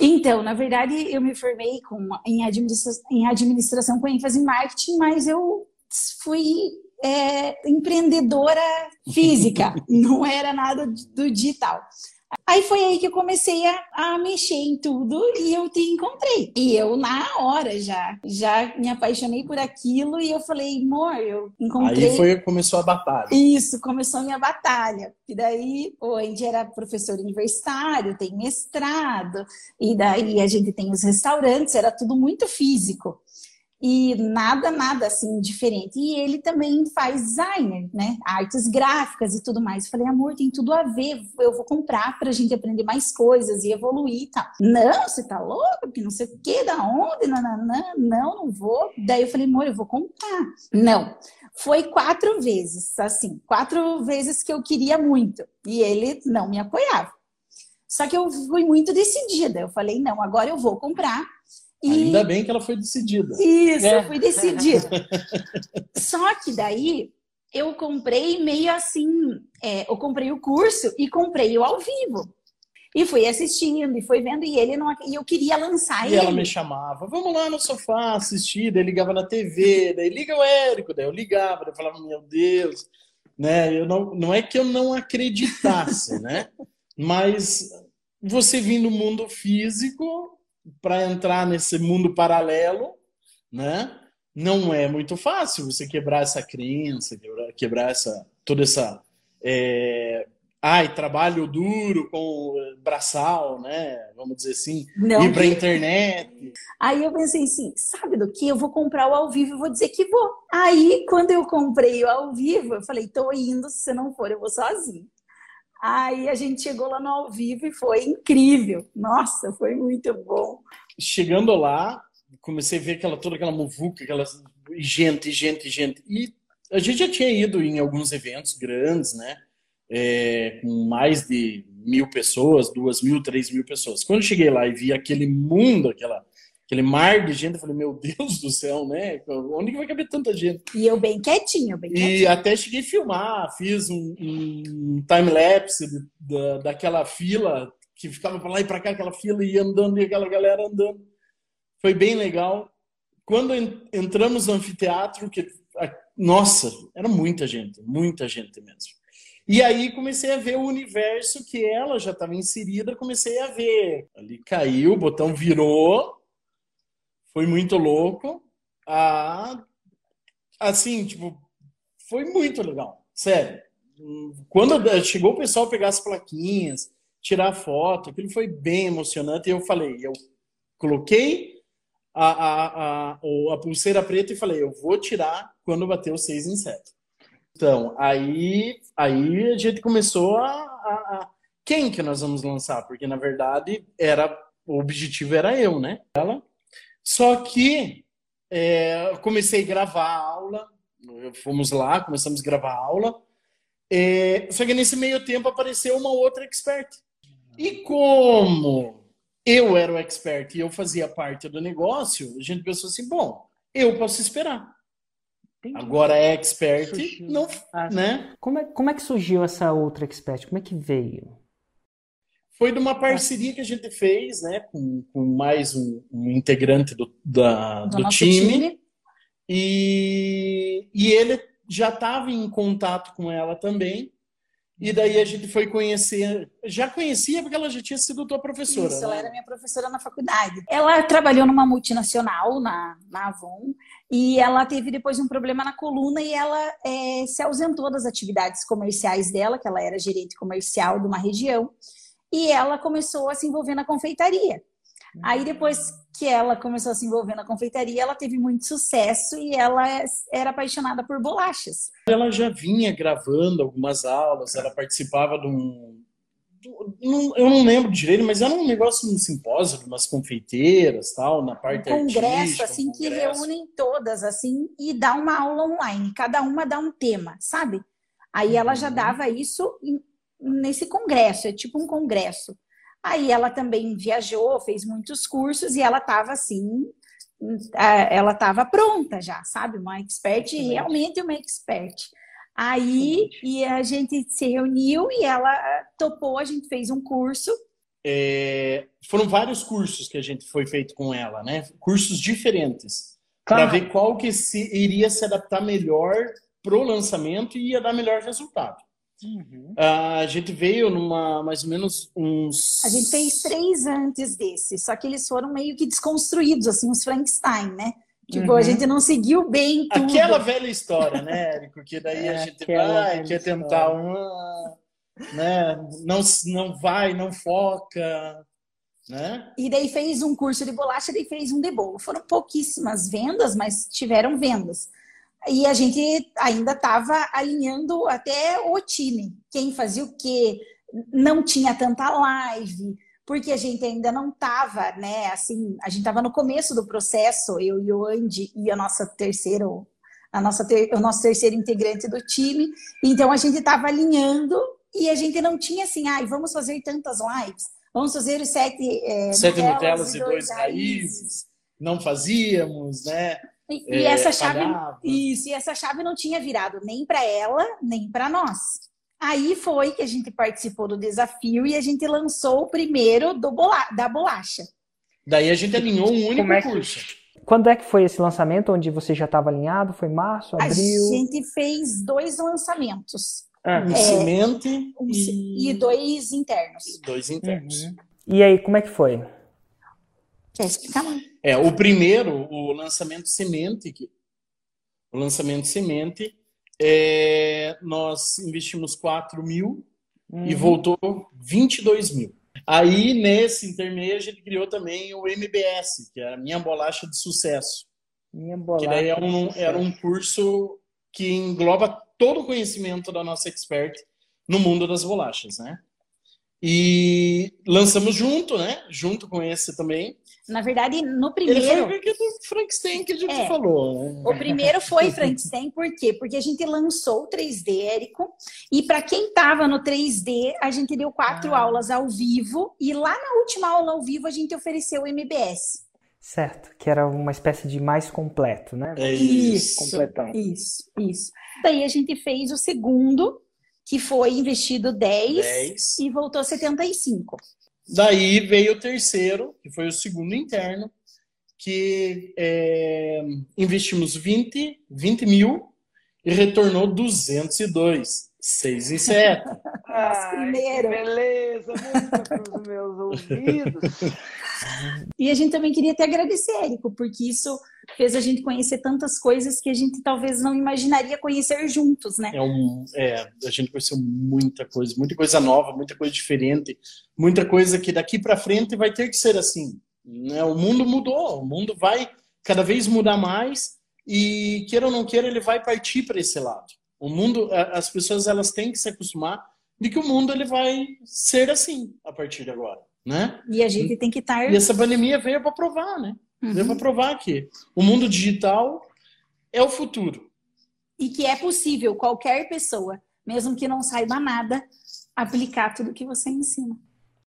Então, na verdade, eu me formei com, em, administração, em administração com ênfase em marketing, mas eu fui é, empreendedora física, não era nada do digital. Aí foi aí que eu comecei a, a, mexer em tudo e eu te encontrei. E eu, na hora, já, já me apaixonei por aquilo e eu falei, amor, eu encontrei. Aí foi, começou a batalha. Isso, começou a minha batalha. E daí, pô, a gente era professor universitário, tem mestrado, e daí a gente tem os restaurantes, era tudo muito físico e nada, nada assim diferente. E ele também faz designer, né? Artes gráficas e tudo mais. falei, amor, tem tudo a ver. Eu vou comprar pra gente aprender mais coisas e evoluir e tal. Não, você tá louco? Que não sei o que, da onde? Não, não, não vou. Daí eu falei, amor, eu vou comprar. Não. Foi quatro vezes, assim, quatro vezes que eu queria muito. E ele não me apoiava. Só que eu fui muito decidida. Eu falei, não, agora eu vou comprar e... Ainda bem que ela foi decidida. Isso, é. eu fui decidida. Só que daí eu comprei meio assim, é, eu comprei o curso e comprei o ao vivo. E fui assistindo, e fui vendo, e ele não. E eu queria lançar e ele. E ela me chamava, vamos lá no sofá assistir, daí ligava na TV, daí liga o Érico, daí eu ligava, daí eu falava, meu Deus, né? Eu não, não é que eu não acreditasse, né? Mas você vindo do mundo físico, para entrar nesse mundo paralelo, né? Não é muito fácil você quebrar essa crença, quebrar, quebrar essa toda essa é, ai trabalho duro com braçal, né? Vamos dizer assim, Não, ir para internet. Aí eu pensei assim, sabe do que? Eu vou comprar o ao vivo e vou dizer que vou. Aí quando eu comprei o ao vivo, eu falei, tô indo, se você não for, eu vou sozinho. Aí a gente chegou lá no ao vivo e foi incrível. Nossa, foi muito bom. Chegando lá, comecei a ver aquela, toda aquela muvuca, aquela gente, gente, gente. E a gente já tinha ido em alguns eventos grandes, né? É, com mais de mil pessoas, duas mil, três mil pessoas. Quando cheguei lá e vi aquele mundo, aquela aquele mar de gente, eu falei, meu Deus do céu, né? Onde que vai caber tanta gente? E eu bem quietinho, bem quietinho. E até cheguei a filmar, fiz um, um time-lapse da, daquela fila que ficava para lá e para cá, aquela fila e andando e aquela galera andando. Foi bem legal. Quando entramos no anfiteatro, que nossa, era muita gente, muita gente mesmo. E aí comecei a ver o universo que ela já estava inserida, comecei a ver. Ali caiu, o botão virou, foi muito louco. Ah, assim, tipo, foi muito legal, sério. Quando chegou o pessoal pegar as plaquinhas, tirar foto, aquilo foi bem emocionante. E eu falei, eu coloquei a, a, a, a pulseira preta e falei, eu vou tirar quando bater o 6 em 7. Então, aí, aí a gente começou a, a, Quem que nós vamos lançar? Porque, na verdade, era o objetivo era eu, né? Ela só que é, comecei a gravar aula, fomos lá, começamos a gravar aula. É, só que nesse meio tempo apareceu uma outra expert. E como eu era o expert e eu fazia parte do negócio, a gente pensou assim: bom, eu posso esperar. Entendi. Agora é expert, surgiu. não, ah, né? Como é, como é que surgiu essa outra expert? Como é que veio? Foi de uma parceria que a gente fez, né, com, com mais um, um, integrante do, da, do, do time, time, E, e ele já estava em contato com ela também. E daí a gente foi conhecer. Já conhecia porque ela já tinha sido tua professora. Isso, né? ela era minha professora na faculdade. Ela trabalhou numa multinacional, na, na Avon, e ela teve depois um problema na coluna e ela é, se ausentou das atividades comerciais dela, que ela era gerente comercial de uma região e ela começou a se envolver na confeitaria. Aí depois que ela começou a se envolver na confeitaria, ela teve muito sucesso e ela era apaixonada por bolachas. Ela já vinha gravando algumas aulas, ela participava de um eu não lembro direito, mas era um negócio, um simpósio de umas confeiteiras, tal, na parte um congresso, assim, um congresso. que reúnem todas, assim, e dá uma aula online. Cada uma dá um tema, sabe? Aí ela já uhum. dava isso nesse congresso, é tipo um congresso. Aí ela também viajou, fez muitos cursos e ela estava assim, ela estava pronta já, sabe? Uma expert, realmente uma expert. Aí e a gente se reuniu e ela topou, a gente fez um curso é, foram vários cursos que a gente foi feito com ela, né? Cursos diferentes para ver qual que se, iria se adaptar melhor pro lançamento e ia dar melhor resultado. Uhum. a gente veio numa mais ou menos uns. A gente fez três antes desse, só que eles foram meio que desconstruídos, assim, os Frankenstein, né? Tipo, uhum. a gente não seguiu bem tudo. Aquela velha história, né, Érico? Que daí é, a gente vai, quer tentar uma, né? Não, não vai, não foca, né? E daí fez um curso de bolacha, daí fez um de bolo. Foram pouquíssimas vendas, mas tiveram vendas. E a gente ainda estava alinhando até o time, quem fazia o quê, não tinha tanta live, porque a gente ainda não estava, né? Assim, a gente estava no começo do processo, eu e o Andy e a nossa terceira, a nossa ter, o nosso terceiro integrante do time. Então a gente estava alinhando e a gente não tinha assim, ai, ah, vamos fazer tantas lives, vamos fazer os sete, é, sete Nutellas e dois raízes. raízes. Não fazíamos, né? E, é, essa chave, isso, e essa chave não tinha virado nem para ela, nem para nós. Aí foi que a gente participou do desafio e a gente lançou o primeiro do bola, da bolacha. Daí a gente alinhou um único é que, curso. Quando é que foi esse lançamento onde você já estava alinhado? Foi março, abril? A gente fez dois lançamentos. Ah. Um é, semente um, e... e... dois internos. E dois internos. Uhum. E aí, como é que foi? Quer explicar, mãe? É, o primeiro, o lançamento semente, o lançamento semente, é, nós investimos 4 mil uhum. e voltou 22 mil. Aí, nesse intermeio, a gente criou também o MBS, que é a Minha Bolacha de Sucesso. Minha Bolacha que daí é um, era um curso que engloba todo o conhecimento da nossa expert no mundo das bolachas, né? E lançamos junto, né? Junto com esse também. Na verdade, no primeiro. Ele foi o Frankenstein que a gente é, falou. Né? O primeiro foi Frankenstein, por quê? Porque a gente lançou o 3D, Érico, e para quem estava no 3D, a gente deu quatro ah. aulas ao vivo, e lá na última aula ao vivo a gente ofereceu o MBS. Certo, que era uma espécie de mais completo, né? É isso, completão. Isso, isso. Daí a gente fez o segundo, que foi investido 10, 10. e voltou 75. Daí veio o terceiro, que foi o segundo interno, que é, investimos 20, 20 mil e retornou 202. 6 e 7. primeiro. beleza, música para os meus ouvidos. E a gente também queria te agradecer, Érico, porque isso fez a gente conhecer tantas coisas que a gente talvez não imaginaria conhecer juntos, né? É, um, é a gente conheceu muita coisa, muita coisa nova, muita coisa diferente, muita coisa que daqui para frente vai ter que ser assim. Né? O mundo mudou, o mundo vai cada vez mudar mais e queira ou não queira, ele vai partir para esse lado. O mundo, as pessoas elas têm que se acostumar de que o mundo ele vai ser assim a partir de agora, né? E a gente tem que estar. E essa pandemia veio para provar, né? Uhum. Veio para provar que o mundo digital é o futuro. E que é possível qualquer pessoa, mesmo que não saiba nada, aplicar tudo que você ensina.